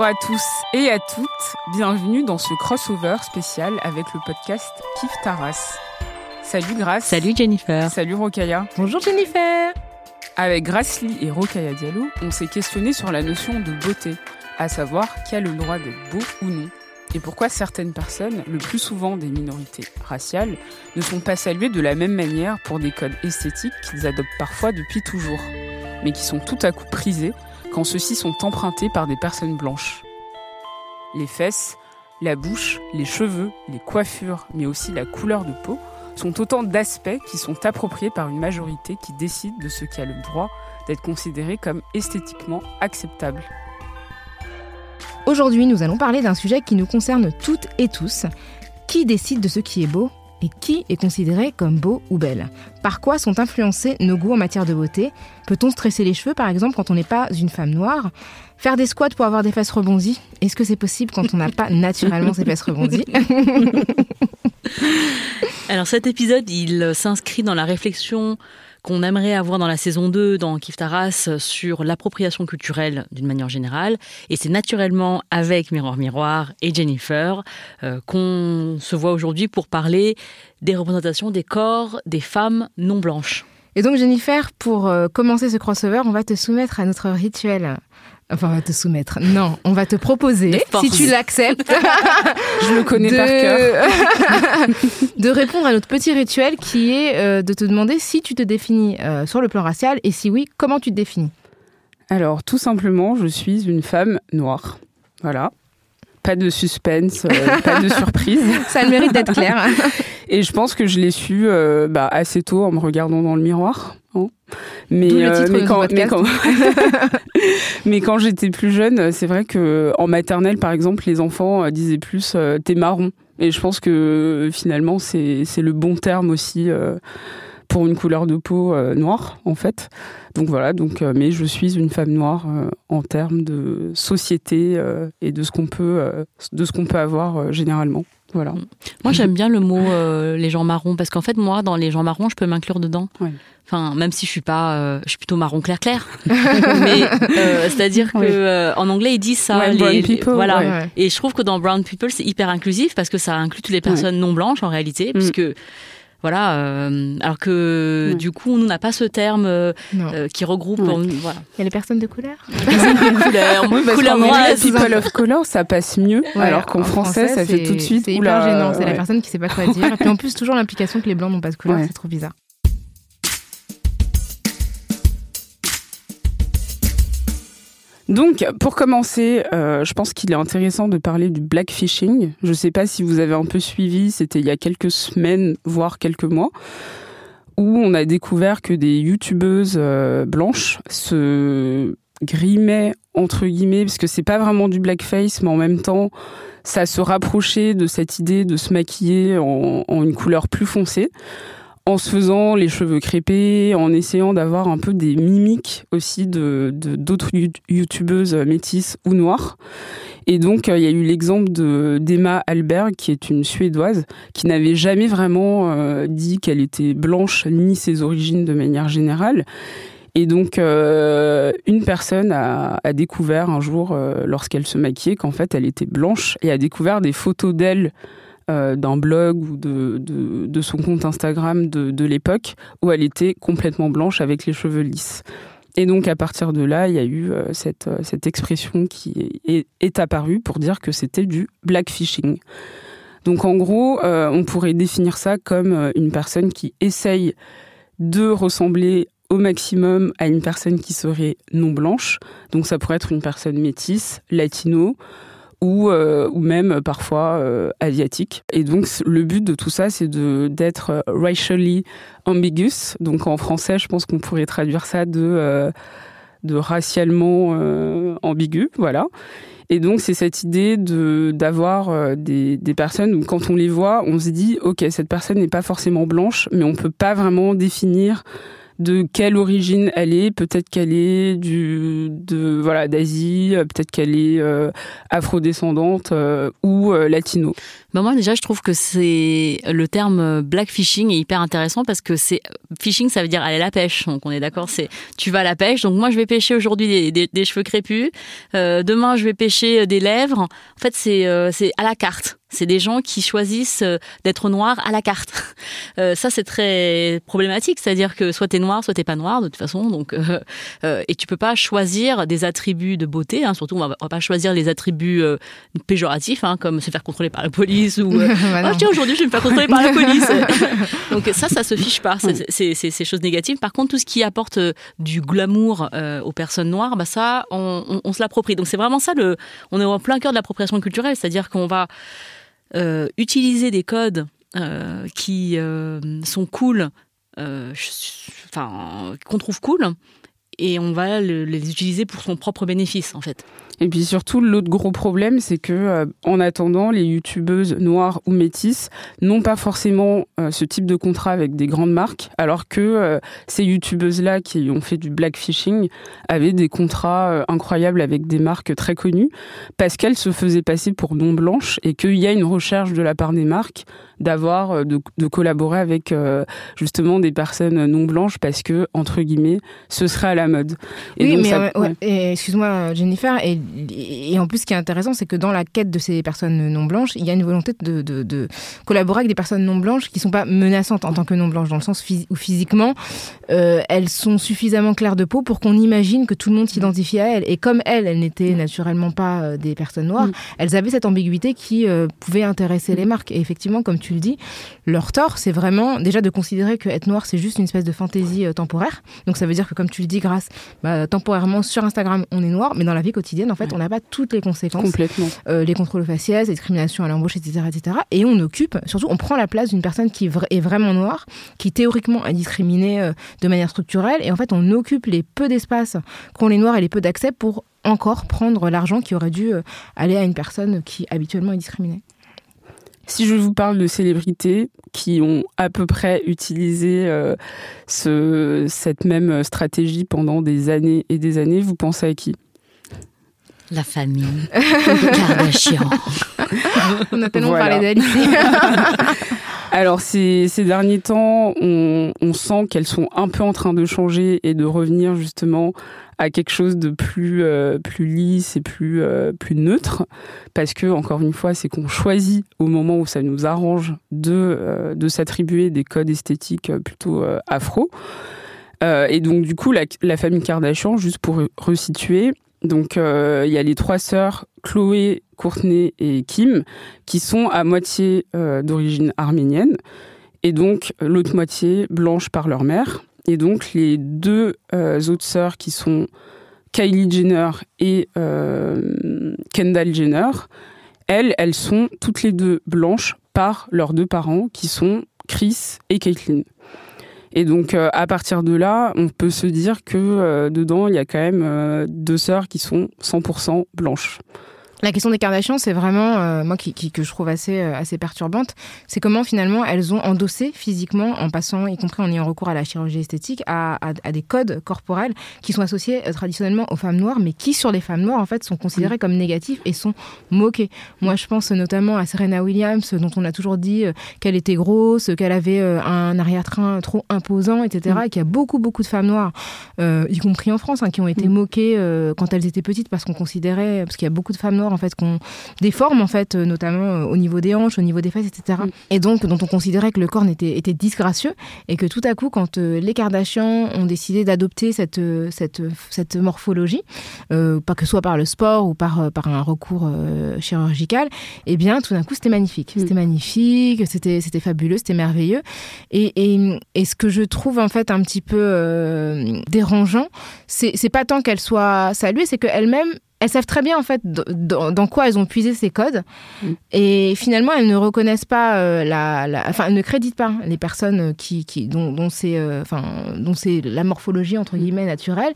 Bonjour à tous et à toutes, bienvenue dans ce crossover spécial avec le podcast Kif Taras. Salut Grace. Salut Jennifer. Salut Rokaya. Bonjour Jennifer. Avec Grace Lee et Rokaya Diallo, on s'est questionné sur la notion de beauté, à savoir qui a le droit d'être beau ou non, et pourquoi certaines personnes, le plus souvent des minorités raciales, ne sont pas saluées de la même manière pour des codes esthétiques qu'ils adoptent parfois depuis toujours, mais qui sont tout à coup prisés quand ceux-ci sont empruntés par des personnes blanches. Les fesses, la bouche, les cheveux, les coiffures, mais aussi la couleur de peau, sont autant d'aspects qui sont appropriés par une majorité qui décide de ce qui a le droit d'être considéré comme esthétiquement acceptable. Aujourd'hui, nous allons parler d'un sujet qui nous concerne toutes et tous. Qui décide de ce qui est beau? Et qui est considéré comme beau ou belle? Par quoi sont influencés nos goûts en matière de beauté? Peut-on stresser les cheveux, par exemple, quand on n'est pas une femme noire? Faire des squats pour avoir des fesses rebondies? Est-ce que c'est possible quand on n'a pas naturellement ses fesses rebondies? Alors cet épisode, il s'inscrit dans la réflexion qu'on aimerait avoir dans la saison 2 dans Kif Taras sur l'appropriation culturelle d'une manière générale. Et c'est naturellement avec Miroir Miroir et Jennifer euh, qu'on se voit aujourd'hui pour parler des représentations des corps des femmes non blanches. Et donc Jennifer, pour euh, commencer ce crossover, on va te soumettre à notre rituel. Enfin, on va te soumettre. Non, on va te proposer, si tu l'acceptes, Je le connais par cœur. de répondre à notre petit rituel qui est euh, de te demander si tu te définis euh, sur le plan racial et si oui, comment tu te définis. Alors, tout simplement, je suis une femme noire. Voilà. Pas de suspense, euh, pas de surprise. Ça a le mérite d'être clair. Et je pense que je l'ai su euh, bah, assez tôt en me regardant dans le miroir. hein. Mais, le euh, titre mais de quand, mais quand j'étais plus jeune, c'est vrai que en maternelle, par exemple, les enfants euh, disaient plus euh, t'es marron. Et je pense que euh, finalement, c'est le bon terme aussi euh, pour une couleur de peau euh, noire, en fait. Donc voilà. Donc, euh, mais je suis une femme noire euh, en termes de société euh, et de ce qu'on peut, euh, de ce qu'on peut avoir euh, généralement. Voilà. Moi, j'aime bien le mot euh, les gens marrons parce qu'en fait, moi, dans les gens marrons, je peux m'inclure dedans. Ouais. Enfin, même si je suis pas, euh, je suis plutôt marron clair clair. Mais euh, c'est-à-dire que Ouais. euh, en anglais, ils disent ça. Ouais, les- brown les- people, voilà. ouais. Ouais. Et je trouve que dans Brown People, c'est hyper inclusif parce que ça inclut toutes les personnes non blanches en réalité, Mm. puisque voilà. euh, alors que Ouais. du coup, nous n'a pas ce terme euh, Non. euh, qui regroupe. Ouais. on- voilà. Il y a les personnes de couleur couleur, Oui, parce couleur people of color, ça passe mieux, Ouais, alors qu'en en français, ça fait tout de suite. C'est hyper gênant. C'est la personne qui sait pas quoi dire. Et puis en plus, toujours l'implication que les blancs n'ont pas de couleur. Ouais. C'est trop bizarre. Donc, pour commencer, euh, je pense qu'il est intéressant de parler du blackfishing. Je ne sais pas si vous avez un peu suivi, c'était il y a quelques semaines, voire quelques mois, où on a découvert que des youtubeuses euh, blanches se grimaient, entre guillemets, parce que c'est pas vraiment du blackface, mais en même temps, ça se rapprochait de cette idée de se maquiller en, en une couleur plus foncée en se faisant les cheveux crépés, en essayant d'avoir un peu des mimiques aussi de d'autres you- youtubeuses métisses ou noires. Et donc, euh, il y a eu l'exemple de d'Emma Alberg, qui est une Suédoise, qui n'avait jamais vraiment euh, dit qu'elle était blanche, ni ses origines de manière générale. Et donc, euh, une personne a, découvert un jour, euh, lorsqu'elle se maquillait, qu'en fait, elle était blanche, et a découvert des photos d'elle euh, d'un blog ou de, de, son compte Instagram de, l'époque, où elle était complètement blanche avec les cheveux lisses. Et donc, à partir de là, il y a eu euh, cette, euh, cette expression qui est, apparue pour dire que c'était du blackfishing. Donc, en gros, on pourrait définir ça comme une personne qui essaye de ressembler au maximum à une personne qui serait non blanche. Donc ça pourrait être une personne métisse, latino, ou, euh, ou même parfois euh, asiatique. Et donc le but de tout ça, c'est d'être racially ambiguous. Donc en français, je pense qu'on pourrait traduire ça de, euh, de racialement ambigu, voilà. Et donc, c'est cette idée de d'avoir des, des, personnes où, quand on les voit, on se dit, OK, cette personne n'est pas forcément blanche, mais on peut pas vraiment définir de quelle origine elle est. Peut-être qu'elle est du, de, voilà, d'Asie, peut-être qu'elle est euh, afrodescendante euh, ou euh, latino. Bah moi déjà je trouve que c'est le terme blackfishing est hyper intéressant parce que c'est fishing ça veut dire aller à la pêche. Donc on est d'accord c'est tu vas à la pêche. Donc moi je vais pêcher aujourd'hui des, des, cheveux crépus. Demain je vais pêcher des lèvres. En fait c'est c'est à la carte c'est des gens qui choisissent euh, d'être noirs à la carte. Euh, ça, c'est très problématique. C'est-à-dire que soit t'es noir, soit t'es pas noir, de toute façon. Donc, euh, et tu peux pas choisir des attributs de beauté. Hein, surtout, on va, va pas choisir les attributs péjoratifs, hein, comme se faire contrôler par la police ou. bah, tiens, aujourd'hui, je vais me faire contrôler par la police. Donc ça, ça se fiche pas. C'est ces choses négatives. Par contre, tout ce qui apporte du glamour aux personnes noires, bah ça, on, on, on se l'approprie. Donc c'est vraiment ça. Le, on est en plein cœur de l'appropriation culturelle. C'est-à-dire qu'on va euh, utiliser des codes euh, qui euh, sont cool, qu'on trouve cool, et on va les utiliser pour son propre bénéfice en fait. Et puis surtout, l'autre gros problème, c'est que euh, en attendant, les youtubeuses noires ou métisses n'ont pas forcément euh, ce type de contrat avec des grandes marques, alors que euh, ces youtubeuses-là qui ont fait du blackfishing avaient des contrats incroyables avec des marques très connues, parce qu'elles se faisaient passer pour non blanches et qu'il y a une recherche de la part des marques d'avoir de, de, collaborer avec justement des personnes non blanches parce que entre guillemets ce serait à la mode. Et oui, mais excuse-moi Jennifer, et et en plus, ce qui est intéressant, c'est que dans la quête de ces personnes non blanches, il y a une volonté de, de, collaborer avec des personnes non blanches qui ne sont pas menaçantes en tant que non blanches, dans le sens où physiquement, euh, elles sont suffisamment claires de peau pour qu'on imagine que tout le monde s'identifie à elles. Et comme elles, elles n'étaient naturellement pas euh, des personnes noires, mm. elles avaient cette ambiguïté qui euh, pouvait intéresser les marques. Et effectivement, comme tu le dis, leur tort, c'est vraiment déjà de considérer que être noir, c'est juste une espèce de fantaisie temporaire. Donc ça veut dire que, comme tu le dis, grâce, bah, temporairement sur Instagram, on est noir, mais dans la vie quotidienne, en fait, on n'a pas toutes les conséquences. Complètement. Euh, les contrôles faciès, les discriminations à l'embauche, etc., etc. Et on occupe, surtout, on prend la place d'une personne qui est vraiment noire, qui théoriquement est discriminée euh, de manière structurelle. Et en fait, on occupe les peu d'espace qu'ont les noirs et les peu d'accès pour encore prendre l'argent qui aurait dû euh, aller à une personne qui habituellement est discriminée. Si je vous parle de célébrités qui ont à peu près utilisé ce, cette même stratégie pendant des années et des années, vous pensez à qui? La famille Kardashian. On a tellement parlé d'elle Alors ces, ces, derniers temps, on, on sent qu'elles sont un peu en train de changer et de revenir justement à quelque chose de plus euh, plus lisse et plus euh, plus neutre. Parce que encore une fois c'est qu'on choisit au moment où ça nous arrange de euh, de s'attribuer des codes esthétiques plutôt afro. Et donc du coup la, la famille Kardashian juste pour resituer donc euh, il y a les trois sœurs Chloé, Courtney et Kim qui sont à moitié euh, d'origine arménienne et donc l'autre moitié blanche par leur mère. Et donc les deux euh, autres sœurs qui sont Kylie Jenner et Kendall Jenner, elles, elles sont toutes les deux blanches par leurs deux parents qui sont Chris et Caitlyn. Et donc, euh, à partir de là, on peut se dire que euh, dedans, il y a quand même euh, deux sœurs qui sont 100% blanches. La question des Kardashians, c'est vraiment, euh, moi, qui, qui, que je trouve assez, euh, assez perturbante, c'est comment finalement elles ont endossé physiquement, en passant, y compris en ayant recours à la chirurgie esthétique, à, à, à des codes corporels qui sont associés euh, traditionnellement aux femmes noires, mais qui, sur les femmes noires, en fait, sont considérés comme négatifs et sont moqués. Moi, je pense notamment à Serena Williams, dont on a toujours dit qu'elle était grosse, qu'elle avait un arrière-train trop imposant, etc., mm. et qu'il y a beaucoup, beaucoup de femmes noires, y compris en France, hein, qui ont été mm. moquées quand elles étaient petites parce qu'on considérait, parce qu'il y a beaucoup de femmes noires en fait qu'on déforme en fait, notamment au niveau des hanches, au niveau des fesses, etc. Mm. Et donc dont on considérait que le corps était, était disgracieux et que tout à coup, quand les Kardashians ont décidé d'adopter cette, cette, cette morphologie, pas que ce soit par le sport ou par, par un recours chirurgical, et eh bien tout d'un coup c'était magnifique. Mm. C'était magnifique, c'était, c'était fabuleux, c'était merveilleux. Et, et, et, ce que je trouve en fait un petit peu euh, dérangeant, c'est, c'est pas tant qu'elle soit saluée, c'est qu'elle-même elles savent très bien en fait dans, quoi elles ont puisé ces codes mm. et finalement elles ne reconnaissent pas euh, la, enfin elles ne créditent pas les personnes qui, qui dont, dont c'est euh, enfin dont c'est la morphologie entre mm. guillemets naturelle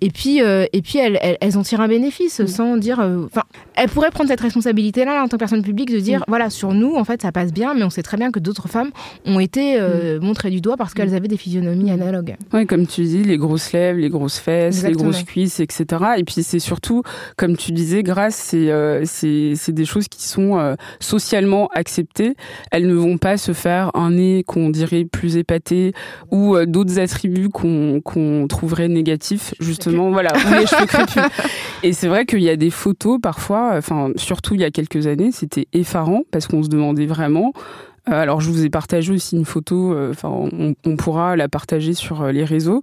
et puis euh, et puis elles, elles, en tirent un bénéfice mm. sans dire enfin elles pourraient prendre cette responsabilité là, en tant que personne publique de dire voilà sur nous en fait ça passe bien mais on sait très bien que d'autres femmes ont été montrées du doigt parce qu'elles avaient des physionomies analogues. Oui comme tu dis les grosses lèvres les grosses fesses les grosses cuisses etc et puis c'est surtout comme tu disais, grâce, euh, c'est des choses qui sont euh, socialement acceptées. Elles ne vont pas se faire un nez qu'on dirait plus épaté ou euh, d'autres attributs qu'on trouverait négatifs, justement, voilà, ou les cheveux crépus. Et c'est vrai qu'il y a des photos parfois, enfin, surtout il y a quelques années, c'était effarant parce qu'on se demandait vraiment euh, alors, je vous ai partagé aussi une photo, euh, enfin, on, pourra la partager sur euh, les réseaux,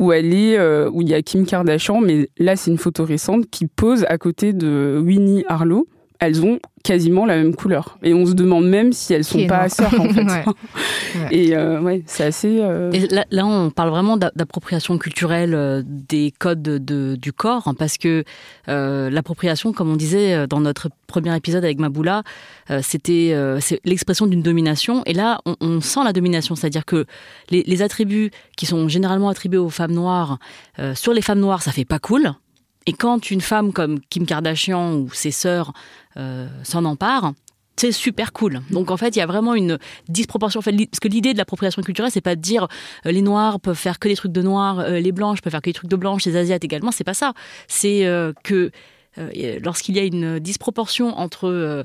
où elle est, où il y a Kim Kardashian, mais là, c'est une photo récente qui pose à côté de Winnie Harlow. Elles ont quasiment la même couleur. Et on se demande même si elles sont pas sœurs en fait. Et euh, ouais, c'est assez. Euh, là, on parle vraiment d'appropriation culturelle euh, des codes de, du corps, hein, parce que l'appropriation, comme on disait dans notre premier épisode avec Maboula, c'était l'expression d'une domination. Et là, on, sent la domination, c'est-à-dire que les, les, attributs qui sont généralement attribués aux femmes noires, sur les femmes noires, ça fait pas cool. Et quand une femme comme Kim Kardashian ou ses sœurs euh, s'en emparent, c'est super cool. Donc en fait, il y a vraiment une disproportion. Parce que l'idée de l'appropriation culturelle, c'est pas de dire euh, les noirs peuvent faire que des trucs de noirs, euh, les blanches peuvent faire que des trucs de blanches, les asiates également. C'est pas ça. C'est que lorsqu'il y a une disproportion entre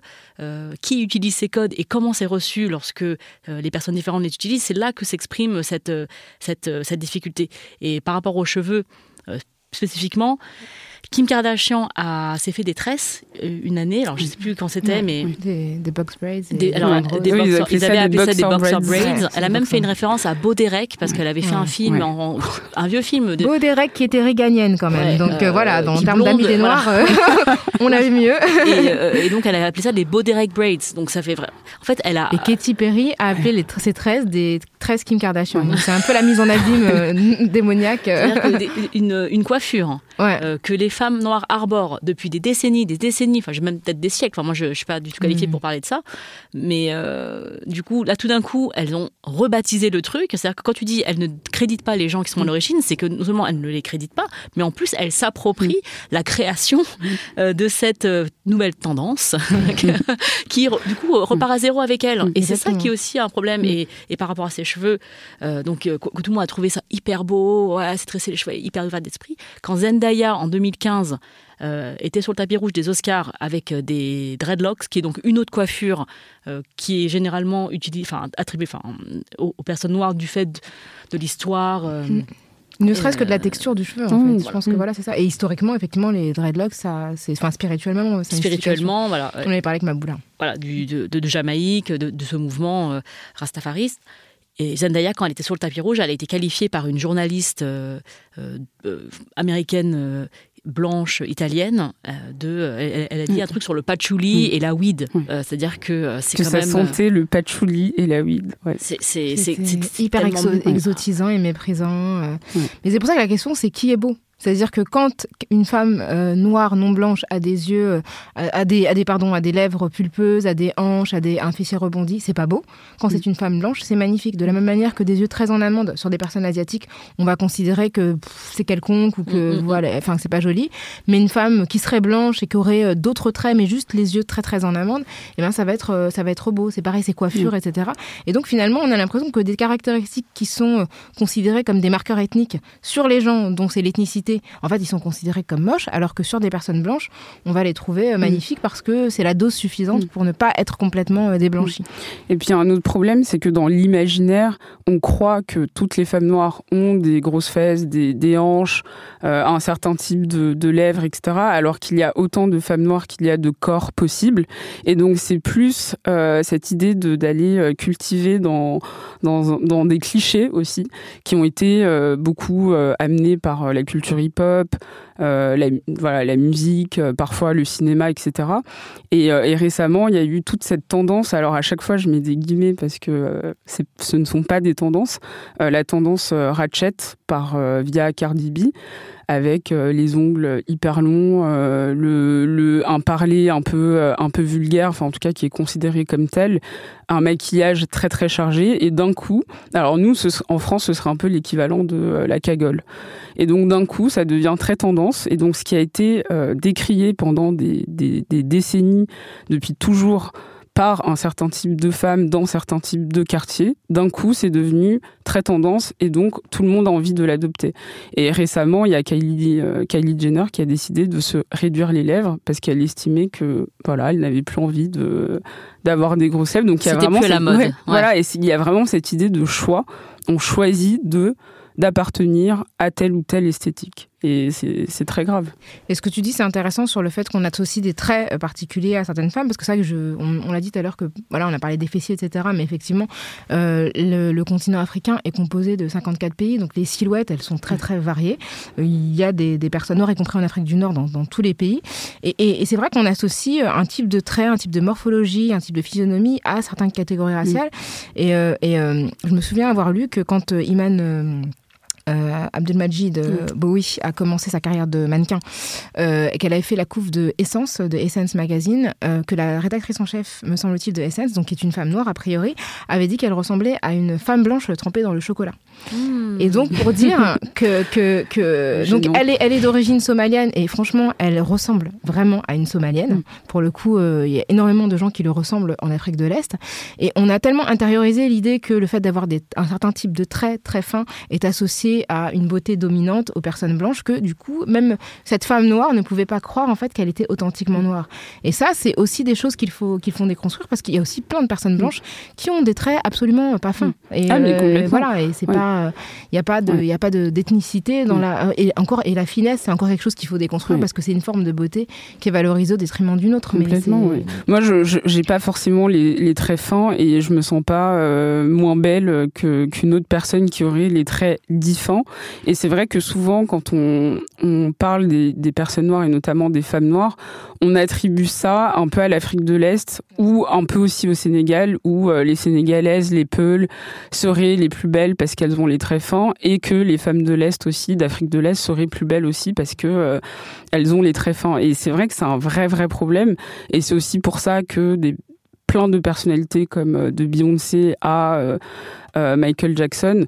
qui utilise ces codes et comment c'est reçu lorsque les personnes différentes les utilisent, c'est là que s'exprime cette, cette difficulté. Et par rapport aux cheveux spécifiquement, Kim Kardashian a s'est fait des tresses euh, une année, alors je sais plus quand c'était, mais des, box braids. Des, alors, des ils, avaient appelé ça des boxer braids. Elle a même fait une référence à Beau Derek parce qu'elle avait fait un film, un vieux film. De... Beau Derek qui était réganienne quand même. donc euh, voilà, dans, en termes d'amis des noirs, euh, on avait mieux. et, donc elle a appelé ça des Beau Derek braids. Donc ça fait vrai. En fait, elle a. Et Katy Perry a appelé les, ses tresses des tresses Kim Kardashian. c'est un peu la mise en abîme démoniaque. une, une coiffure que les femmes noires arborent depuis des décennies, des décennies, enfin, j'ai même peut-être des siècles, enfin, moi, je ne suis pas du tout qualifiée mm. pour parler de ça, mais euh, du coup, là, tout d'un coup, elles ont rebaptisé le truc. C'est-à-dire que quand tu dis elles ne créditent pas les gens qui sont à mm. l'origine, c'est que non seulement elles ne les créditent pas, mais en plus, elles s'approprient mm. la création euh, de cette euh, nouvelle tendance qui, du coup, repart à zéro avec elles. Et c'est ça qui est aussi un problème. Et, par rapport à ses cheveux, donc, que, tout le monde a trouvé ça hyper beau, ouais, c'est tressé les cheveux, hyper ouvert d'esprit. Quand Zendaya, en 2015, euh, était sur le tapis rouge des Oscars avec euh, des dreadlocks, qui est donc une autre coiffure euh, qui est généralement utilisée, enfin, attribuée enfin, aux, personnes noires du fait de, l'histoire. Mm. Ne serait-ce que de la texture du cheveu, en mm, fait. Je pense que voilà, c'est ça. Et historiquement, effectivement, les dreadlocks, ça, c'est, enfin, spirituellement, spirituellement, voilà. On avait parlé avec Maboula. Voilà, du, de, de, Jamaïque, de, ce mouvement rastafariste. Et Zendaya, quand elle était sur le tapis rouge, elle a été qualifiée par une journaliste américaine blanche italienne euh, de elle, a dit un truc sur le patchouli et la weed. Euh, c'est-à-dire que euh, c'est quand même ça sentait le patchouli et la weed c'est hyper exotisant et méprisant mais c'est pour ça que la question c'est qui est beau? C'est-à-dire que quand une femme euh, noire, non blanche, a des yeux, euh, a, des, a des, pardon, a des lèvres pulpeuses, a des hanches, a des, un fessier rebondi, c'est pas beau. Quand c'est une femme blanche, c'est magnifique. De la même manière que des yeux très en amande sur des personnes asiatiques, on va considérer que c'est quelconque ou que mm, mm, mm. voilà, enfin c'est pas joli. Mais une femme qui serait blanche et qui aurait euh, d'autres traits, mais juste les yeux très très en amande, eh ben ça va être ça va être beau. C'est pareil, ses coiffures, etc. Et donc finalement, on a l'impression que des caractéristiques qui sont considérées comme des marqueurs ethniques sur les gens dont c'est l'ethnicité en fait, ils sont considérés comme moches, alors que sur des personnes blanches, on va les trouver euh, magnifiques parce que c'est la dose suffisante pour ne pas être complètement déblanchie. Et puis un autre problème, c'est que dans l'imaginaire, on croit que toutes les femmes noires ont des grosses fesses, des, des hanches, un certain type de, de lèvres, etc., alors qu'il y a autant de femmes noires qu'il y a de corps possibles. Et donc c'est plus cette idée d'aller cultiver dans, dans, dans, des clichés aussi, qui ont été euh, beaucoup euh, amenés par euh, la culture hip-hop, la, voilà, la musique, parfois le cinéma, etc. Et, et, récemment, il y a eu toute cette tendance, alors à chaque fois je mets des guillemets parce que ce ne sont pas des tendances, la tendance Ratchet par via Cardi B, avec euh, les ongles hyper longs, euh, le, un parler un peu, euh, un peu vulgaire, enfin en tout cas qui est considéré comme tel, un maquillage très très chargé et d'un coup, alors nous en France ce serait un peu l'équivalent de la cagole. Et donc d'un coup ça devient très tendance et donc ce qui a été décrié pendant des, décennies depuis toujours par un certain type de femmes dans certains types de quartiers, d'un coup, c'est devenu très tendance et donc tout le monde a envie de l'adopter. Et récemment, il y a Kylie, euh, Kylie Jenner qui a décidé de se réduire les lèvres parce qu'elle estimait que voilà, elle n'avait plus envie de d'avoir des grosses lèvres. Donc il y a vraiment plus la mode. Voilà, et il y a vraiment cette idée de choix. On choisit de d'appartenir à telle ou telle esthétique. Et c'est très grave. Et ce que tu dis, c'est intéressant sur le fait qu'on associe des traits euh, particuliers à certaines femmes, parce que ça, je, on, l'a dit tout à l'heure que voilà, on a parlé des fessiers, etc. Mais effectivement, euh, le, continent africain est composé de 54 pays, donc les silhouettes, elles sont très très variées. Euh, il y a des, personnes noires, y compris en Afrique du Nord, dans, tous les pays. Et, c'est vrai qu'on associe un type de trait, un type de morphologie, un type de physionomie à certaines catégories raciales. Et, et je me souviens avoir lu que quand Iman euh, Abdelmajid euh. Bowie a commencé sa carrière de mannequin euh, et qu'elle avait fait la couve de Essence, de Essence Magazine, que la rédactrice en chef, me semble-t-il, de Essence, donc qui est une femme noire a priori, avait dit qu'elle ressemblait à une femme blanche trempée dans le chocolat. Et donc pour dire que, que, que donc elle est, elle est d'origine somalienne et franchement elle ressemble vraiment à une somalienne. Mm. Pour le coup, il y a énormément de gens qui le ressemblent en Afrique de l'Est et on a tellement intériorisé l'idée que le fait d'avoir un certain type de traits très fins est associé à une beauté dominante aux personnes blanches que du coup même cette femme noire ne pouvait pas croire en fait qu'elle était authentiquement noire. Et ça c'est aussi des choses qu'il faut qu'il faut déconstruire parce qu'il y a aussi plein de personnes blanches qui ont des traits absolument pas fins. Et ah, euh, voilà et c'est pas il y a pas de il y a pas d'ethnicité dans la et encore et la finesse c'est encore quelque chose qu'il faut déconstruire parce que c'est une forme de beauté qui est valorisée au détriment d'une autre. Complètement. Moi je j'ai pas forcément les, les, traits fins et je me sens pas euh, moins belle que qu'une autre personne qui aurait les traits différents et c'est vrai que souvent, quand on, parle des, personnes noires et notamment des femmes noires, on attribue ça un peu à l'Afrique de l'Est ou un peu aussi au Sénégal, où euh, les Sénégalaises, les Peuls, seraient les plus belles parce qu'elles ont les traits fins et que les femmes de l'Est aussi, d'Afrique de l'Est, seraient plus belles aussi parce que euh, elles ont les fins. Et c'est vrai que c'est un vrai, vrai problème. Et c'est aussi pour ça que des, plein de personnalités comme euh, de Beyoncé à Michael Jackson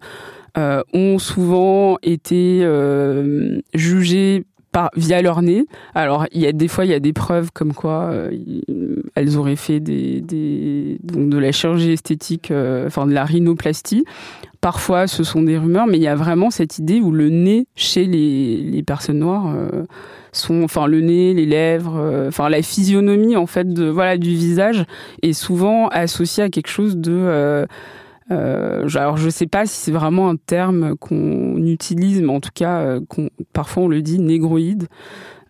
euh, ont souvent été euh, jugées par, via leur nez. Alors, il y a des fois, il y a des preuves comme quoi euh, elles auraient fait des, de la chirurgie esthétique, euh, enfin de la rhinoplastie. Parfois, ce sont des rumeurs, mais il y a vraiment cette idée où le nez chez les, personnes noires euh, sont, enfin le nez, les lèvres, enfin la physionomie en fait de voilà du visage est souvent associée à quelque chose de euh, alors je sais pas si c'est vraiment un terme qu'on utilise, mais en tout cas, euh, parfois on le dit négroïde.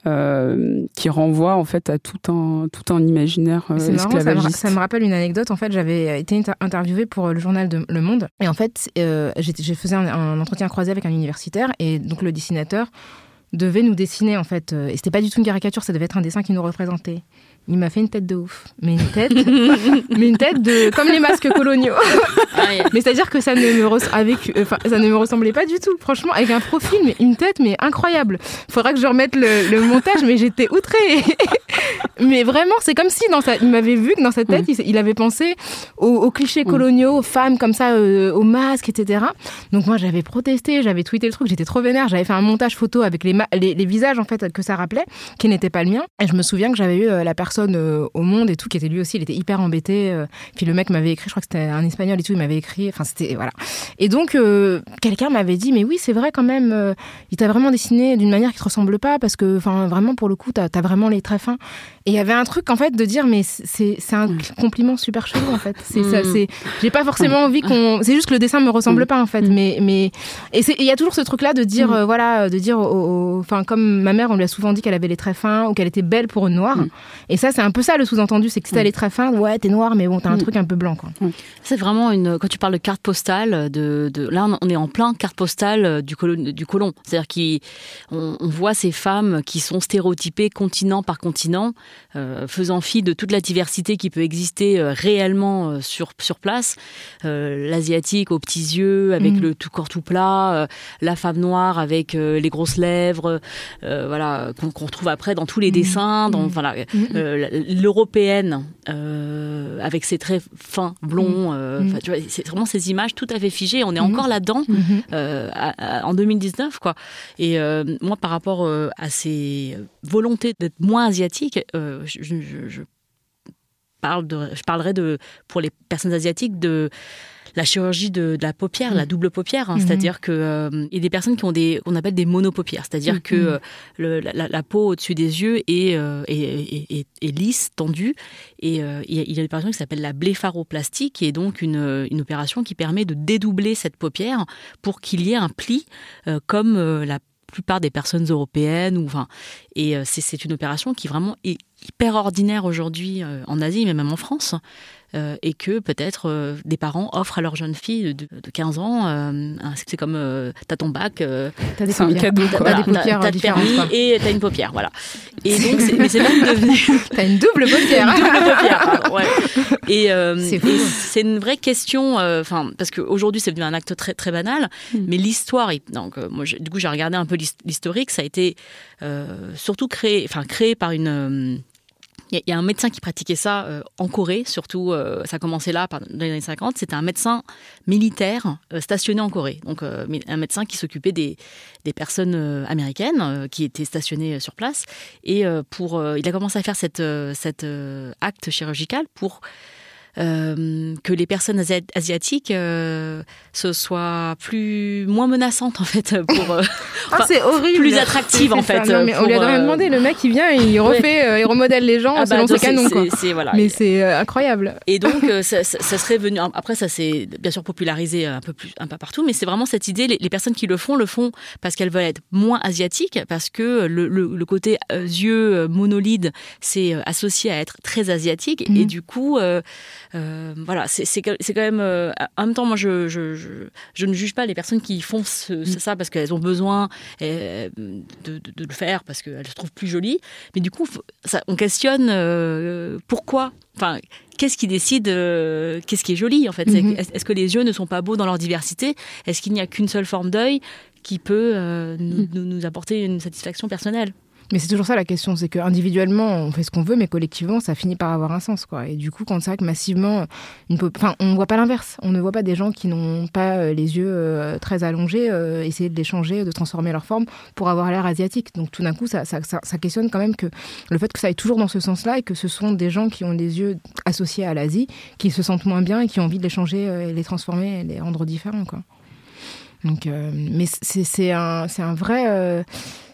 Euh, qui renvoie en fait à tout un tout un imaginaire euh, esclavagiste. ça, me, rappelle une anecdote. En fait, j'avais été interviewée pour le journal de Le Monde et en fait, euh, je faisais un, un, entretien croisé avec un universitaire et donc le dessinateur devait nous dessiner en fait. et c'était pas du tout une caricature, ça devait être un dessin qui nous représentait. Il m'a fait une tête de ouf. Mais une tête, mais une tête de comme les masques coloniaux. Ah, mais c'est-à-dire que ça ne me avec, enfin, ça ne me ressemblait pas du tout. Franchement, avec un profil, mais une tête, mais incroyable. Faudra que je remette le, montage, mais j'étais outrée. mais vraiment, c'est comme si dans sa, il m'avait vu que dans sa tête, il, avait pensé aux, clichés coloniaux, aux femmes comme ça, euh, aux masques, etc. Donc moi, j'avais protesté, j'avais tweeté le truc, j'étais trop vénère. J'avais fait un montage photo avec les les, les, visages en fait que ça rappelait, qui n'étaient pas le mien. Et je me souviens que j'avais eu la personne au monde et tout, qui était lui aussi, il était hyper embêté. puis le mec m'avait écrit, je crois que c'était un espagnol et tout, il m'avait écrit. Enfin, c'était voilà. Et donc quelqu'un m'avait dit, mais oui, c'est vrai quand même, il t'a vraiment dessiné d'une manière qui te ressemble pas, parce que, enfin, vraiment pour le coup, t'as as vraiment les traits fins. Et il y avait un truc en fait de dire, mais c'est un mm. compliment super chelou en fait. C'est ça, mm. c'est. J'ai pas forcément envie qu'on. C'est juste que le dessin me ressemble mm. pas en fait, mais mais et il y a toujours ce truc là de dire euh, voilà, de dire, enfin comme ma mère, on lui a souvent dit qu'elle avait les traits fins ou qu'elle était belle pour une noire. Et ça, c'est un peu ça le sous-entendu, c'est que si t'as les traits fins, ouais, t'es noire, mais bon, t'as un truc un peu blanc quoi. C'est vraiment une. Quand tu parles de carte postale, de, de... là on est en plein carte postale du colon, du colon. C'est-à-dire qu'on on voit ces femmes qui sont stéréotypées continent par continent, euh, faisant fi de toute la diversité qui peut exister euh, réellement euh, sur, sur place. L'asiatique aux petits yeux, avec mm. le tout corps tout plat, la femme noire avec les grosses lèvres, voilà, qu'on retrouve après dans tous les mm. dessins, dans, mm. L'européenne avec ses traits fins, blonds. c'est vraiment ces images tout à fait figées. On est encore là-dedans en 2019, quoi. Et moi, par rapport à ces volontés d'être moins asiatique, euh, je, parle de, je parlerai de, pour les personnes asiatiques de la chirurgie de, la paupière, la mm. double paupière, hein. mm-hmm. c'est-à-dire que euh, il y a des personnes qui ont des qu'on appelle des monopaupières, c'est-à-dire que mm-hmm. euh, la, peau au-dessus des yeux est, est, lisse, tendue, et il y, a, une opération qui s'appelle la blépharoplastie, qui est donc une, une, opération qui permet de dédoubler cette paupière pour qu'il y ait un pli comme la plupart des personnes européennes. Ou, enfin, et euh, c'est une opération qui vraiment est hyper ordinaire aujourd'hui euh, en Asie, mais même en France. Euh, et que peut-être euh, des parents offrent à leur jeune fille de, 15 ans, euh, c'est comme t'as ton bac, t'as des un cadeau, t'as des paupières t'as permis et t'as une paupière, voilà. Et donc mais c'est même devenu t'as une double paupière, une double paupière, ouais. Et c'est une vraie question, enfin parce qu'aujourd'hui c'est devenu un acte très très banal, hmm. mais l'histoire, donc moi du coup j'ai regardé un peu l'historique, ça a été surtout créé, enfin créé par une il y, a un médecin qui pratiquait ça euh, en Corée, surtout, euh, ça a commencé là, dans les années 50. C'était un médecin militaire euh, stationné en Corée. Donc, un médecin qui s'occupait des, personnes américaines qui étaient stationnées sur place. Et pour, il a commencé à faire cette, cet acte chirurgical pour que les personnes asiatiques ce soient plus moins menaçantes en fait pour ah, c'est horrible plus attractives en fait mais on lui a rien demandé le mec il vient et il refait il remodèle les gens ah selon bah, ses canons quoi. voilà. mais c'est incroyable et donc ça, ça, serait venu après ça c'est bien sûr popularisé un peu plus un peu partout mais c'est vraiment cette idée les, personnes qui le font le font parce qu'elles veulent être moins asiatiques parce que le, le, côté yeux monolide c'est associé à être très asiatique et mmh. du coup euh, voilà, c'est quand même. Euh, en même temps, moi, je, je, je, ne juge pas les personnes qui font ce, ça parce qu'elles ont besoin euh, de, de, le faire parce qu'elles se trouvent plus jolies. Mais du coup, ça, on questionne pourquoi. Enfin, qu'est-ce qui décide Qu'est-ce qui est joli en fait? Mm-hmm. Est-ce que les yeux ne sont pas beaux dans leur diversité? Est-ce qu'il n'y a qu'une seule forme d'œil qui peut mm. nous, nous apporter une satisfaction personnelle? Mais c'est toujours ça la question, c'est qu'individuellement, on fait ce qu'on veut, mais collectivement, ça finit par avoir un sens. Quoi. Et du coup, quand c'est vrai que massivement, enfin, on ne voit pas l'inverse. On ne voit pas des gens qui n'ont pas euh, les yeux euh, très allongés euh, essayer de les changer, de transformer leur forme pour avoir l'air asiatique. Donc tout d'un coup, ça, ça, ça, questionne quand même le fait que ça aille toujours dans ce sens-là et que ce sont des gens qui ont les yeux associés à l'Asie, qui se sentent moins bien et qui ont envie de les changer, les transformer et les rendre différents. Quoi. Donc, mais c'est un, un vrai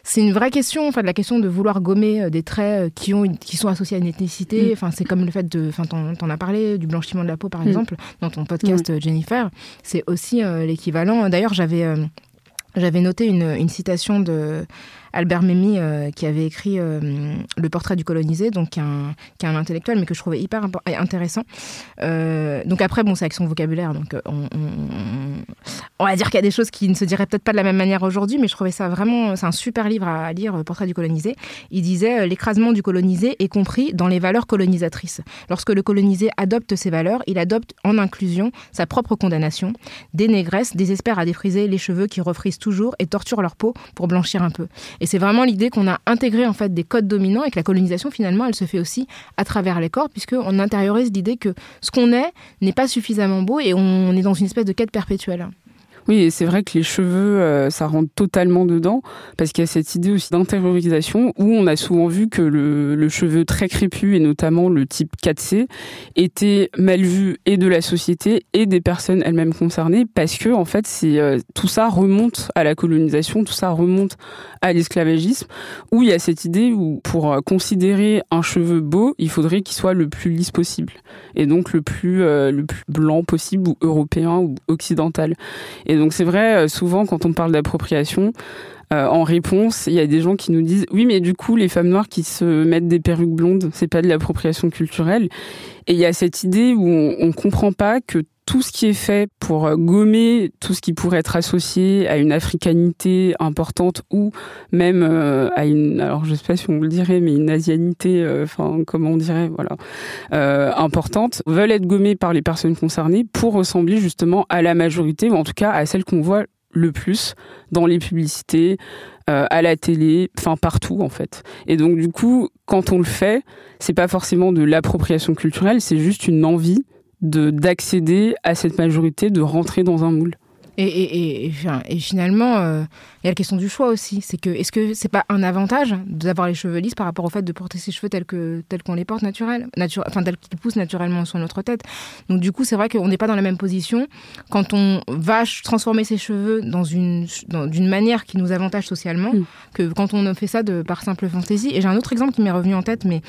c'est une vraie question, enfin, la question de vouloir gommer euh, des traits euh, qui, ont qui sont associés à une ethnicité. Mm. Enfin, c'est comme le fait de, enfin, t'en as parlé, du blanchiment de la peau, par mm. exemple, dans ton podcast, mm. Jennifer. C'est aussi euh, l'équivalent. D'ailleurs, j'avais, j'avais noté une, une citation de Albert Memmi, euh, qui avait écrit euh, Le portrait du colonisé, donc qui est, un, intellectuel, mais que je trouvais hyper intéressant. Euh, donc après, bon, c'est avec son vocabulaire, donc on, va dire qu'il y a des choses qui ne se diraient peut-être pas de la même manière aujourd'hui, mais je trouvais ça vraiment, c'est un super livre à lire, Portrait du colonisé. Il disait L'écrasement du colonisé est compris dans les valeurs colonisatrices. Lorsque le colonisé adopte ces valeurs, il adopte en inclusion sa propre condamnation. Des négresses désespèrent à défriser les cheveux qui refrisent toujours et torturent leur peau pour blanchir un peu. Et c'est vraiment l'idée qu'on a intégré en fait des codes dominants et que la colonisation finalement elle se fait aussi à travers les corps puisqu'on intériorise l'idée que ce qu'on est n'est pas suffisamment beau et on est dans une espèce de quête perpétuelle. Oui, et c'est vrai que les cheveux, euh, ça rentre totalement dedans, parce qu'il y a cette idée aussi d'intériorisation, où on a souvent vu que le, cheveu très crépus, et notamment le type 4C, était mal vu et de la société et des personnes elles-mêmes concernées, parce que en fait, c'est euh, tout ça remonte à la colonisation, tout ça remonte à l'esclavagisme, où il y a cette idée où pour euh, considérer un cheveu beau, il faudrait qu'il soit le plus lisse possible, et donc le plus, le plus blanc possible, ou européen, ou occidental. Donc c'est vrai, euh, souvent quand on parle d'appropriation, euh, en réponse, il y a des gens qui nous disent oui, mais du coup, les femmes noires qui se mettent des perruques blondes, c'est pas de l'appropriation culturelle. Et il y a cette idée où on, on comprend pas que tout ce qui est fait pour euh, gommer tout ce qui pourrait être associé à une africanité importante ou même à une, alors je sais pas si on le dirait, mais une asianité, enfin comment on dirait, voilà, euh, importante, veulent être gommés par les personnes concernées pour ressembler justement à la majorité ou en tout cas à celle qu'on voit le plus dans les publicités, euh, à la télé, enfin partout en fait. Et donc du coup, quand on le fait, c'est pas forcément de l'appropriation culturelle, c'est juste une envie d'accéder à cette majorité, de rentrer dans un moule. Et, et, et, et finalement, euh, il y a la question du choix aussi. C'est que est-ce que c'est pas un avantage d'avoir les cheveux lisses par rapport au fait de porter ses cheveux tels que tels qu'on les porte naturels, nature, enfin tels qu'ils poussent naturellement sur notre tête? Donc du coup, c'est vrai qu'on n'est pas dans la même position quand on va transformer ses cheveux dans une d'une manière qui nous avantage socialement mm. que quand on fait ça de par simple fantaisie. Et j'ai un autre exemple qui m'est revenu en tête, mais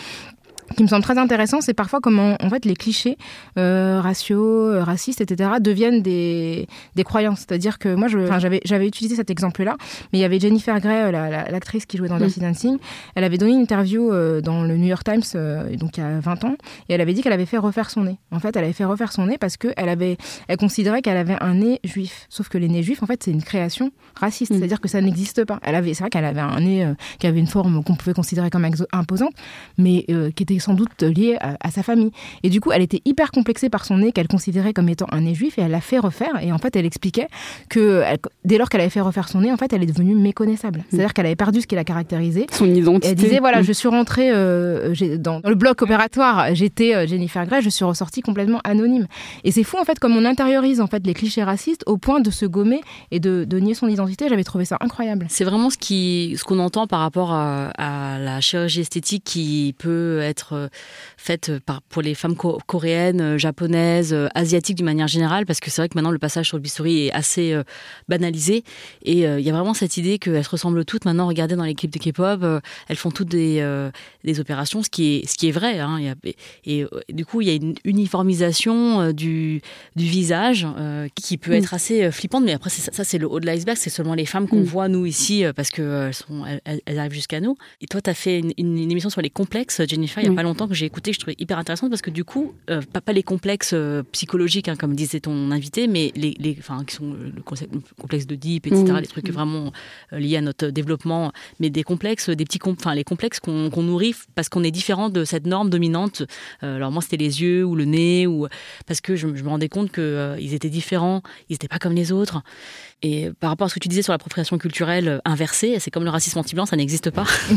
qui me semble très intéressant, c'est parfois comment en fait les clichés euh, raciaux, euh, racistes, etc. deviennent des, des croyances. C'est-à-dire que moi, j'avais j'avais utilisé cet exemple-là, mais il y avait Jennifer Grey, l'actrice la, qui jouait dans Dirty Dancing. Elle avait donné une interview euh, dans le New York Times, euh, donc il y a 20 ans, et elle avait dit qu'elle avait fait refaire son nez. En fait, elle avait fait refaire son nez parce que elle avait, elle considérait qu'elle avait un nez juif. Sauf que les nez juifs, en fait, c'est une création raciste. Mm. C'est-à-dire que ça n'existe pas. Elle avait, c'est vrai qu'elle avait un nez qui avait une forme qu'on pouvait considérer comme imposante, mais qui était sans doute liée à, sa famille. Et du coup, elle était hyper complexée par son nez qu'elle considérait comme étant un nez juif et elle l'a fait refaire. Et en fait, elle expliquait que dès lors qu'elle avait fait refaire son nez, en fait, elle est devenue méconnaissable. Mm. C'est-à-dire qu'elle avait perdu ce qui la caractérisait. Son identité. elle disait voilà, mm. je suis rentrée euh, dans, le bloc opératoire, j'étais euh, Jennifer Grey, je suis ressortie complètement anonyme. Et c'est fou en fait comme on intériorise en fait les clichés racistes au point de se gommer et de, nier son identité. J'avais trouvé ça incroyable. C'est vraiment ce qui, ce qu'on entend par rapport à, à, la chirurgie esthétique qui peut être euh, faite par, pour les femmes coréennes, euh, japonaises, euh, asiatiques d'une manière générale, parce que c'est vrai que maintenant le passage sur le bistouri est assez banalisé. Et il y a vraiment cette idée qu'elles se ressemblent toutes. Maintenant, regardez dans les clips de K-pop, elles font toutes des, des opérations, ce qui est, ce qui est vrai. Hein. et, du coup, il y a une uniformisation du, du visage qui peut être assez flippante. Mais après, ça, ça c'est le haut de l'iceberg. C'est seulement les femmes qu'on mm. voit, nous, ici, parce qu'elles elles, elles, arrivent jusqu'à nous. Et toi, tu as fait une, une, émission sur les complexes, Jennifer, il n'y a pas longtemps que j'ai écouté, que je trouvais hyper intéressante parce que du coup, euh, pas, les complexes euh, psychologiques, hein, comme disait ton invité, mais les, les enfin, qui sont le, concept, le complexe de Deep, etc., les trucs vraiment euh, liés à notre développement, mais des complexes, des petits, enfin, les complexes qu'on nourrit parce qu'on est différent de cette norme dominante. alors moi, c'était les yeux ou le nez, ou parce que je, je me rendais compte qu'ils étaient différents, ils n'étaient pas comme les autres. Et par rapport à ce que tu disais sur l'appropriation culturelle inversée, c'est comme le racisme anti-blanc, ça n'existe pas.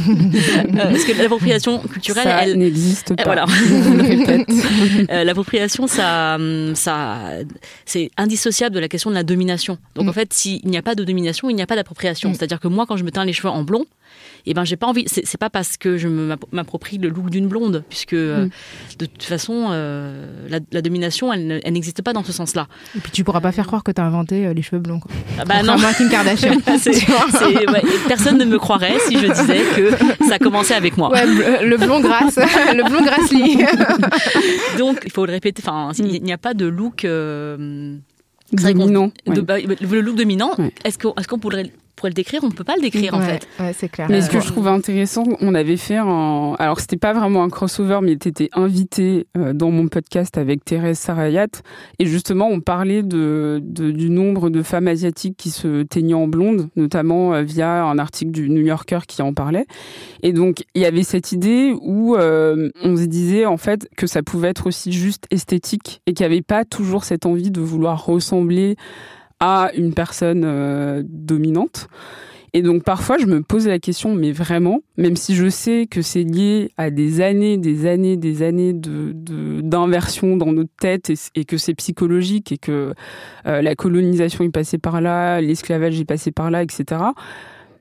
Parce que l'appropriation culturelle, ça elle n'existe pas. Voilà. Euh, l'appropriation, ça, ça, c'est indissociable de la question de la domination. Donc mm. en fait, s'il n'y a pas de domination, il n'y a pas d'appropriation. Mm. C'est-à-dire que moi, quand je me teins les cheveux en blond, et eh ben j'ai pas envie. C'est pas parce que je m'approprie le look d'une blonde, puisque euh, mm. de toute façon, euh, la, domination, elle, n'existe pas dans ce sens-là. Et puis tu pourras pas faire croire que tu as inventé les cheveux blonds. Quoi. Ah bah non. Kim Kardashian. personne ne me croirait si je disais que ça commençait avec moi. Ouais, le blond grâce, le blond grâce Donc il faut le répéter. Enfin, il n'y a pas de look. Euh, dominant. Bah, le look dominant. Est-ce qu'on est qu'on pourrait pour le décrire, on ne peut pas le décrire en fait. c'est clair. Mais ce que je trouve intéressant, on avait fait un. Alors, c'était pas vraiment un crossover, mais tu étais invité euh, dans mon podcast avec Thérèse Sarayat. Et justement, on parlait de, du nombre de femmes asiatiques qui se teignaient en blonde, notamment euh, via un article du New Yorker qui en parlait. Et donc, il y avait cette idée où euh, on se disait en fait que ça pouvait être aussi juste esthétique et qu'il n'y avait pas toujours cette envie de vouloir ressembler à une personne euh, dominante. Et donc parfois, je me pose la question, mais vraiment, même si je sais que c'est lié à des années, des années, des années de d'inversion dans notre tête et, que c'est psychologique et que euh, la colonisation est passée par là, l'esclavage est passé par là, etc.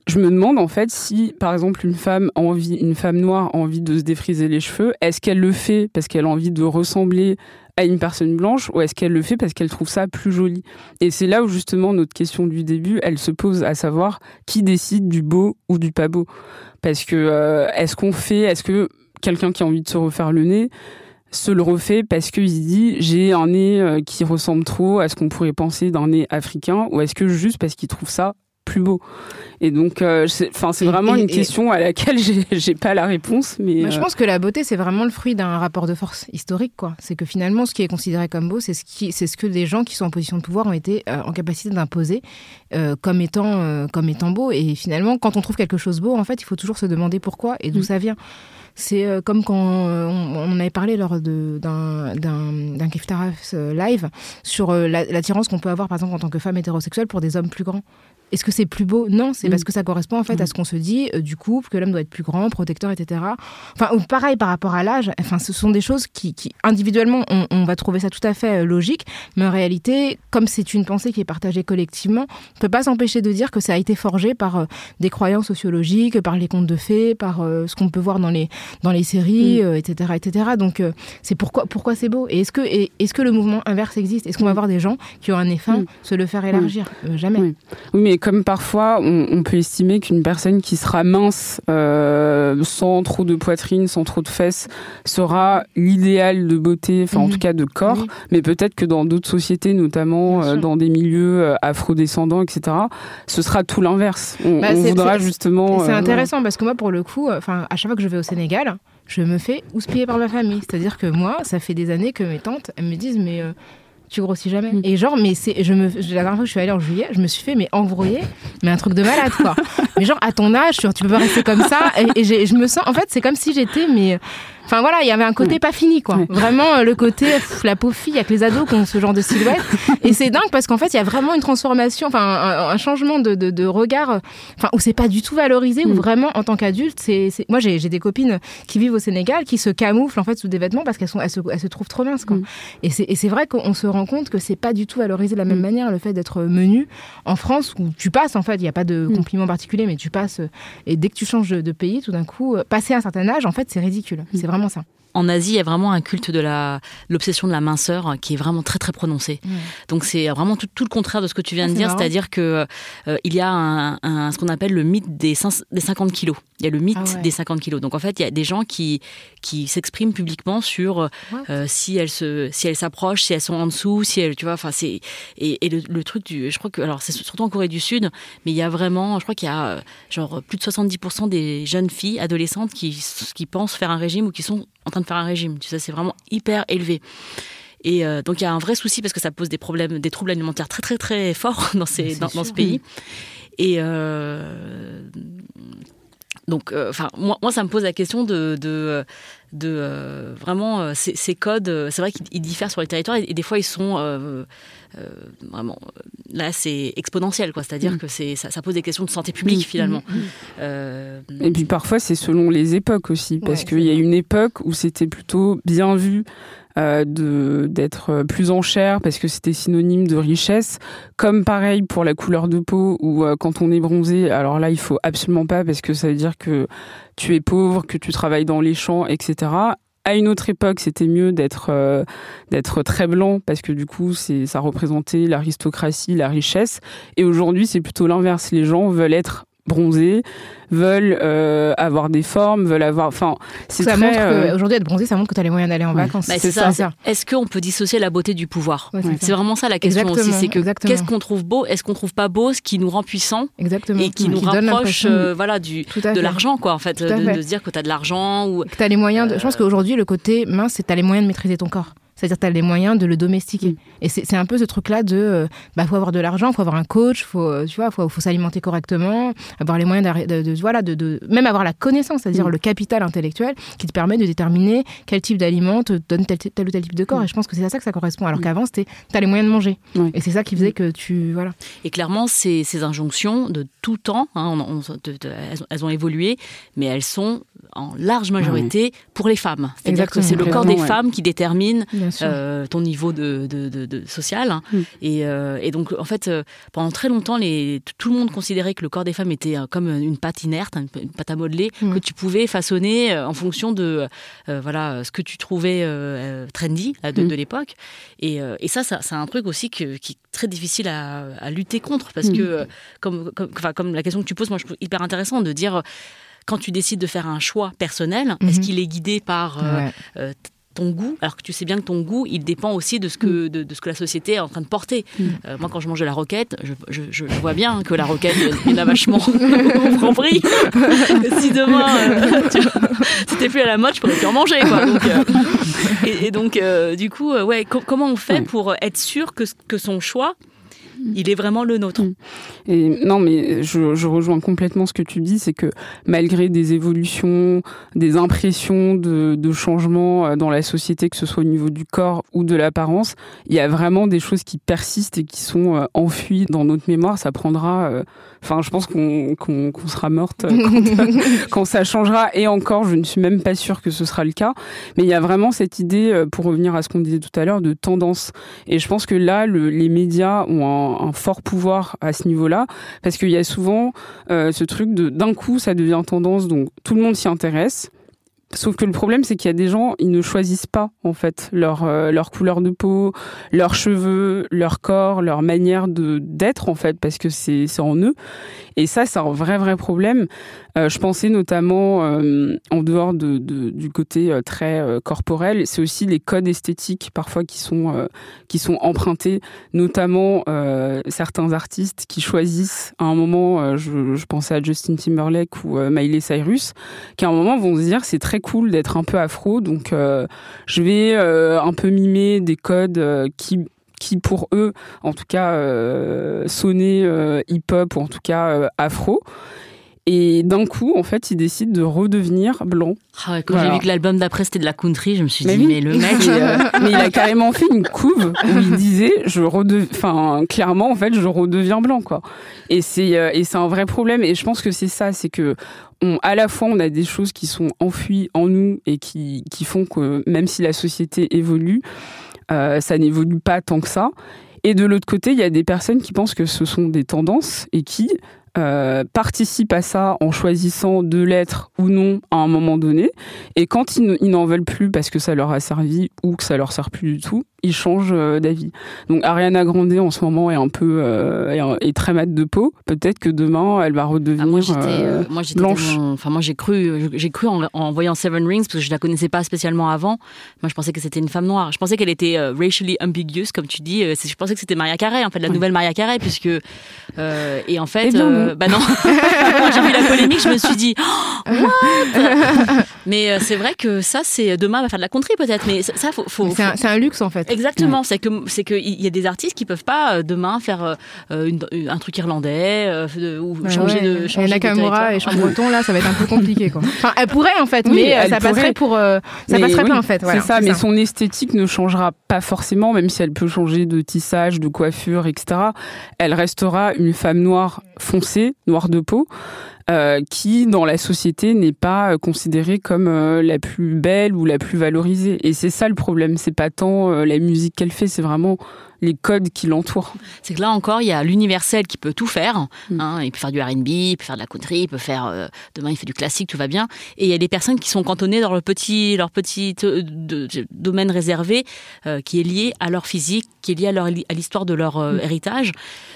Je me demande en fait si, par exemple, une femme envie, une femme noire a envie de se défriser les cheveux, est-ce qu'elle le fait parce qu'elle a envie de ressembler à une personne blanche ou est-ce qu'elle le fait parce qu'elle trouve ça plus joli? Et c'est là où justement notre question du début, elle se pose à savoir qui décide du beau ou du pas beau. Parce que euh, est-ce qu'on fait, est-ce que quelqu'un qui a envie de se refaire le nez se le refait parce qu'il dit j'ai un nez euh, qui ressemble trop à ce qu'on pourrait penser d'un nez africain ou est-ce que juste parce qu'il trouve ça plus beau. Et donc, euh, enfin, c'est vraiment une question à laquelle j'ai pas la réponse. Mais je euh, pense que la beauté, c'est vraiment le fruit d'un rapport de force historique, quoi. C'est que finalement, ce qui est considéré comme beau, c'est ce qui, c'est ce que les gens qui sont en position de pouvoir ont été euh, en capacité d'imposer comme étant, comme étant beau. Et finalement, quand on trouve quelque chose beau, en fait, il faut toujours se demander pourquoi et d'où mm. ça vient. C'est comme quand on, avait parlé lors d'un d'un Kiftaras live sur l'attirance qu'on peut avoir, par exemple, en tant que femme hétérosexuelle pour des hommes plus grands. Est-ce que c'est plus beau? Non, c'est parce mm. que ça correspond en fait à mm. ce qu'on se dit euh, du couple, que l'homme doit être plus grand, protecteur, etc. Enfin, ou pareil par rapport à l'âge. Enfin, ce sont des choses qui, individuellement, on, va trouver ça tout à fait euh, logique, mais en réalité, comme c'est une pensée qui est partagée collectivement, on peut pas s'empêcher de dire que ça a été forgé par euh, des croyances sociologiques, par les contes de fées, par ce qu'on peut voir dans les dans les séries, etc., mm. etc. Donc, c'est pourquoi pourquoi c'est beau? Et est-ce que est-ce que le mouvement inverse existe? Est-ce qu'on va voir des gens qui ont un nez fin se le faire élargir? Jamais. Oui. oui, mais comme parfois on, peut estimer qu'une personne qui sera mince, euh, sans trop de poitrine, sans trop de fesses, sera l'idéal de beauté, enfin en tout cas de corps, mais peut-être que dans d'autres sociétés, notamment euh, dans des milieux euh, afrodescendants, etc., ce sera tout l'inverse. On, bah, voudra justement. C'est intéressant parce que moi, pour le coup, enfin à chaque fois que je vais au Sénégal, je me fais houspiller par ma famille. C'est-à-dire que moi, ça fait des années que mes tantes, elles me disent, mais tu grossis jamais. Mm. Et genre, mais c'est, je me, la dernière fois que je suis allée en juillet, je me suis fait mais embrouiller, mais un truc de malade quoi. mais genre à ton âge, tu peux pas rester comme ça. Et, et je me sens, en fait, c'est comme si j'étais mais Enfin voilà, il y avait un côté pas fini quoi. Vraiment euh, le côté la pauvre fille avec les ados qui ont ce genre de silhouette. Et c'est dingue parce qu'en fait il y a vraiment une transformation, enfin un, changement de, de, regard, euh, enfin où c'est pas du tout valorisé, où mm. vraiment en tant qu'adulte, c'est moi j'ai des copines qui vivent au Sénégal qui se camouflent en fait sous des vêtements parce qu'elles sont elles se, elles se, trouvent trop minces quoi. Mm. Et c'est vrai qu'on se rend compte que c'est pas du tout valorisé de la même mm. manière le fait d'être menu en France où tu passes en fait, il n'y a pas de compliment particulier, mais tu passes et dès que tu changes de pays, tout d'un coup, euh, passer un certain âge, en fait c'est ridicule. C'est vraiment ça en Asie, il y a vraiment un culte de la l'obsession de la minceur qui est vraiment très très prononcé. Donc c'est vraiment tout, le contraire de ce que tu viens de ah, dire, c'est-à-dire que euh, il y a un, ce qu'on appelle le mythe des, des 50 kilos. Il y a le mythe ah des 50 kilos. Donc en fait, il y a des gens qui qui s'expriment publiquement sur euh, si elles se si elles s'approchent, si elles sont en dessous, si elles tu vois, enfin c'est et, le, truc du je crois que alors c'est surtout en Corée du Sud, mais il y a vraiment je crois qu'il y a euh, genre plus de 70% des jeunes filles adolescentes qui qui pensent faire un régime ou qui sont en train de faire un régime. Tu sais, c'est vraiment hyper élevé. Et euh, donc il y a un vrai souci parce que ça pose des problèmes, des troubles alimentaires très très très forts dans, ces, dans, ce pays. Et euh, donc, euh, enfin, moi, moi, ça me pose la question de, de, de vraiment ces, ces, codes. C'est vrai qu'ils diffèrent sur les territoires et, des fois ils sont vraiment là c'est exponentiel quoi c'est-à-dire mm. que c'est ça, pose des questions de santé publique mm. finalement mm. et puis parfois c'est selon les époques aussi parce qu'il y a une époque où c'était plutôt bien vu euh, de d'être plus en chair parce que c'était synonyme de richesse. Comme pareil pour la couleur de peau ou euh, quand on est bronzé, alors là il faut absolument pas parce que ça veut dire que tu es pauvre, que tu travailles dans les champs, etc. À une autre époque, c'était mieux d'être euh, d'être très blanc parce que du coup, c'est ça représentait l'aristocratie, la richesse. Et aujourd'hui, c'est plutôt l'inverse. Les gens veulent être bronzés, veulent euh, avoir des formes, veulent avoir. Enfin, c'est ça montre euh, aujourd'hui être bronzé, ça montre que tu as les moyens d'aller en vacances. Bah, c'est ça. ça. Est-ce qu'on peut dissocier la beauté du pouvoir? C'est vraiment ça la question aussi. C'est que qu'est-ce qu'on trouve beau Est-ce qu'on trouve pas beau ce qui nous rend puissant? Et qui nous rapproche, euh, voilà, du de l'argent quoi en fait, de, se dire que tu as de l'argent ou que tu as les moyens. De... Je pense qu'aujourd'hui le côté mince, c'est tu as les moyens de maîtriser ton corps. C'est-à-dire, tu as les moyens de le domestiquer. Et c'est c'est un peu ce truc-là de, euh, bah, faut avoir de l'argent, faut avoir un coach, faut, euh, tu vois, faut, faut s'alimenter correctement, avoir les moyens de, de- voilà, de, de- même avoir la connaissance, c'est-à-dire le capital intellectuel qui te permet de déterminer quel type d'aliment te donne tel, tel ou tel type de corps. Et je pense que c'est à ça que ça correspond. Alors qu'avant, c'était, t'as les moyens de manger. Et c'est ça qui faisait que tu, voilà. Et clairement, ces, ces injonctions de tout temps, hein, on- on- de- de- elles, ont, elles ont évolué, mais elles sont en large majorité pour les femmes. C'est-à-dire que c'est le corps des ouais. femmes qui détermine euh, ton niveau de, de- de- de social. hein. Mm. Et, euh, et donc, en fait, euh, pendant très longtemps, les, tout le monde considérait que le corps des femmes était comme une pâte inerte, une, une pâte à modeler, Mm. que tu pouvais façonner en fonction de voilà, ce que tu trouvais trendy là, de, Mm. de l'époque. Et, et ça, ça c'est un truc aussi que- qui est très difficile à, à lutter contre, parce que, comme, comme, enfin, comme la question que tu poses, moi, je trouve hyper intéressant de dire... Quand tu décides de faire un choix personnel, est-ce Mhm. qu'il est guidé par euh, Ouais. euh, ton goût, alors que tu sais bien que ton goût, il dépend aussi de ce que, de, de ce que la société est en train de porter. Mm. Euh, moi, quand je mange de la roquette, je, je- je vois bien que la roquette, il y en a vachement prix. si demain, euh, c'était plus à la mode, je pourrais plus en manger. Quoi. Donc, euh, et, et donc, du coup, ouais, co- comment on fait pour être sûr que, que son choix, il est vraiment le nôtre Mm. Et non, mais je, je rejoins complètement ce que tu dis, c'est que malgré des évolutions, des impressions de, de changement euh, dans la société, que ce soit au niveau du corps ou de l'apparence, il y a vraiment des choses qui persistent et qui sont euh, enfuies dans notre mémoire. Ça prendra, euh, enfin, je pense qu'on sera morte euh, quand, ça changera. Et encore, je ne suis même pas sûre que ce sera le cas. Mais il y a vraiment cette idée, euh, pour revenir à ce qu'on disait tout à l'heure, de tendance. Et je pense que là, le- les médias ont un, un fort pouvoir à ce niveau-là, parce qu'il y a souvent euh, ce truc de d'un coup, ça devient tendance, donc tout le monde s'y intéresse. Sauf que le problème, c'est qu'il y a des gens, ils ne choisissent pas en fait leur euh, leur couleur de peau, leurs cheveux, leur corps, leur manière de d'être en fait, parce que c'est c'est en eux. Et ça, c'est un vrai vrai problème. Euh, je pensais notamment euh, en dehors de, de- du côté euh, très corporel, c'est aussi les codes esthétiques parfois qui sont qui sont empruntés, notamment certains artistes qui choisissent à un moment, je, pensais à Justin Timberlake ou Miley Cyrus, qui à un moment vont se dire c'est très cool d'être un peu afro, donc je vais un peu mimer des codes qui qui pour eux, en tout cas, euh, sonnaient euh, hip-hop ou en tout cas afro. Et d'un coup, en fait, ils décident de redevenir blancs. Ah ouais, Quand Voilà. j'ai vu que l'album d'après c'était de la country, je me suis Mais dit, oui. mais le mec. Euh, mais il a carrément fait une couve où il disait, je enfin, clairement, en fait, je redeviens blanc, quoi. Et c'est, euh, et c'est un vrai problème. Et je pense que c'est ça, c'est que, on, à la fois, on a des choses qui sont enfuies en nous et qui, qui font que, même si la société évolue, euh, ça n'évolue pas tant que ça. Et de l'autre côté, il y a des personnes qui pensent que ce sont des tendances et qui euh, participent à ça en choisissant de l'être ou non à un moment donné. Et quand ils, n'en veulent plus parce que ça leur a servi ou que ça leur sert plus du tout, ils changent euh, d'avis. Donc Ariana Grande en ce moment est un peu euh, est, très mate de peau. Peut-être que demain elle va redevenir Ah, moi euh, euh, moi blanche. enfin moi j'ai cru, j'ai cru en, en voyant Seven Rings parce que je la connaissais pas spécialement avant. Moi je pensais que c'était une femme noire. Je pensais qu'elle était euh, racially ambiguous comme tu dis. Je pensais que c'était Maria Carey en fait, la Ouais. nouvelle Maria Carey puisque et en fait, Eh bien, non. bah non. Quand j'ai vu la polémique, je me suis dit oh, what? Mais euh, c'est vrai que ça c'est demain va faire de la country peut-être. Mais ça ça, faut, faut, C'est un, luxe en fait. Exactement, c'est que c'est que il y a des artistes qui peuvent pas euh, demain faire euh, une- un truc irlandais euh, ou Ouais, changer ouais. de Et changer de Nakamura et. Chambreton, là, ça va être un peu compliqué, quoi. Enfin, elle pourrait, en fait, Oui, mais euh, elle ça passerait pourrait. pour. euh, ça Mais passerait oui, pas, en fait. Voilà, c'est ça, mais son esthétique ne changera pas forcément, même si elle peut changer de tissage, de coiffure, etc. Elle restera une femme noire foncée, noire de peau, euh, qui, dans la société, n'est pas euh, considérée comme euh, la plus belle ou la plus valorisée. Et c'est ça le problème. C'est pas tant la musique qu'elle fait, c'est vraiment les codes qui l'entourent. C'est que là encore, il y a l'universel qui peut tout faire. Mm. hein. il peut faire du R&B, il peut faire de la country, il peut faire euh, demain il fait du classique, tout va bien. Et il y a des personnes qui sont cantonnées dans leur petit leur petit euh, de- de- domaine réservé euh, qui est lié à leur physique, qui est lié à leur à l'histoire de leur Mm. héritage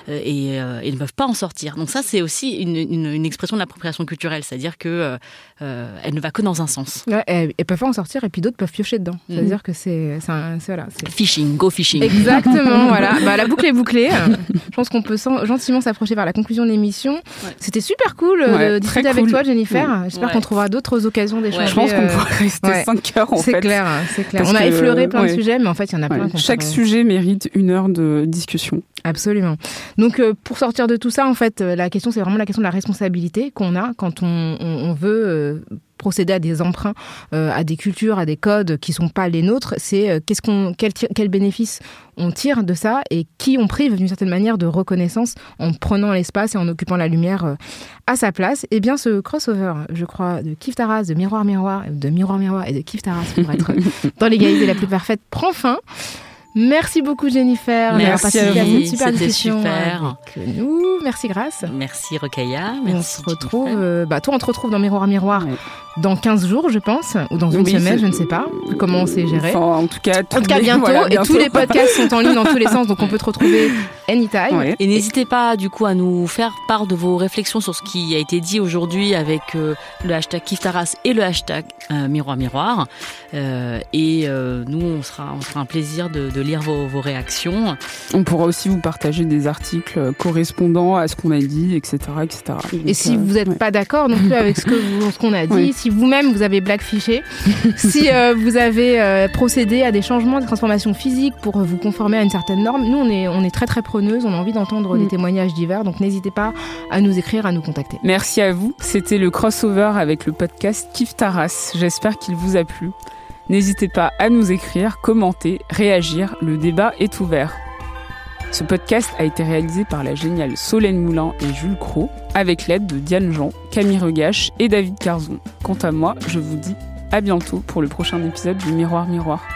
et ils ne peuvent pas en sortir. Donc ça c'est aussi une, une- une expression de l'appropriation culturelle, c'est-à-dire que elle ne va que dans un sens. Ouais, elles, elles peuvent pas en sortir et puis d'autres peuvent piocher dedans. Mhm. C'est-à-dire que c'est. c'est un- c'est- Voilà, c'est- Fishing, go fishing. Exactement, Exactement, voilà. Bah, la boucle est bouclée. Je pense qu'on peut gentiment s'approcher vers la conclusion de l'émission. C'était super cool euh, de discuter avec toi, Jennifer. J'espère qu'on trouvera d'autres occasions d'échanger. Je pense qu'on pourrait rester 5 heures en fait. C'est clair, c'est clair. On a effleuré plein de sujets, mais en fait, il y en a plein. Chaque sujet mérite une heure de discussion. Absolument. Donc, euh, pour sortir de tout ça, en fait, euh, la question, c'est vraiment la question de la responsabilité qu'on a quand on, veut procéder à des emprunts, euh, à des cultures, à des codes qui sont pas les nôtres, c'est euh, qu'est-ce qu'on, quel, quel, bénéfice on tire de ça et qui on prive d'une certaine manière de reconnaissance en prenant l'espace et en occupant la lumière euh, à sa place. Et eh bien ce crossover, je crois, de Kif Taras, de Miroir Miroir, de Miroir Miroir et de Kif Taras pour être dans l'égalité la plus parfaite prend fin. Merci beaucoup Jennifer participé à, cette super discussion super. avec nous. Merci Grâce. Merci Rokhaya. Merci on se retrouve, euh, bah toi on te retrouve dans Miroir Miroir dans 15 jours je pense, ou dans une semaine, je ne sais pas comment on s'est géré. en tout cas, en tout cas bientôt, et tous les podcasts sont en ligne dans tous les sens, donc on peut te retrouver anytime. Et n'hésitez pas du coup à nous faire part de vos réflexions sur ce qui a été dit aujourd'hui avec euh, le hashtag Kiftaras et le hashtag euh, Miroir Miroir. et nous on sera, on sera un plaisir de, de lire vos, réactions. On pourra aussi vous partager des articles correspondant à ce qu'on a dit, etc. etc. et si vous n'êtes pas d'accord non plus avec ce qu'on a dit, si vous-même vous avez blackfishé, si euh, vous avez euh, procédé à des changements, des transformations physiques pour vous conformer à une certaine norme, nous on est, on est très très preneuses, on a envie d'entendre des mm. témoignages divers, donc n'hésitez pas à nous écrire, à nous contacter. Merci à vous, c'était le crossover avec le podcast Kif Taras, j'espère qu'il vous a plu. N'hésitez pas à nous écrire, commenter, réagir, le débat est ouvert. Ce podcast a été réalisé par la géniale Solène Moulin et Jules Cros, avec l'aide de Diane Jean, Camille Regache et David Carzon. Quant à moi, je vous dis à bientôt pour le prochain épisode du Miroir Miroir.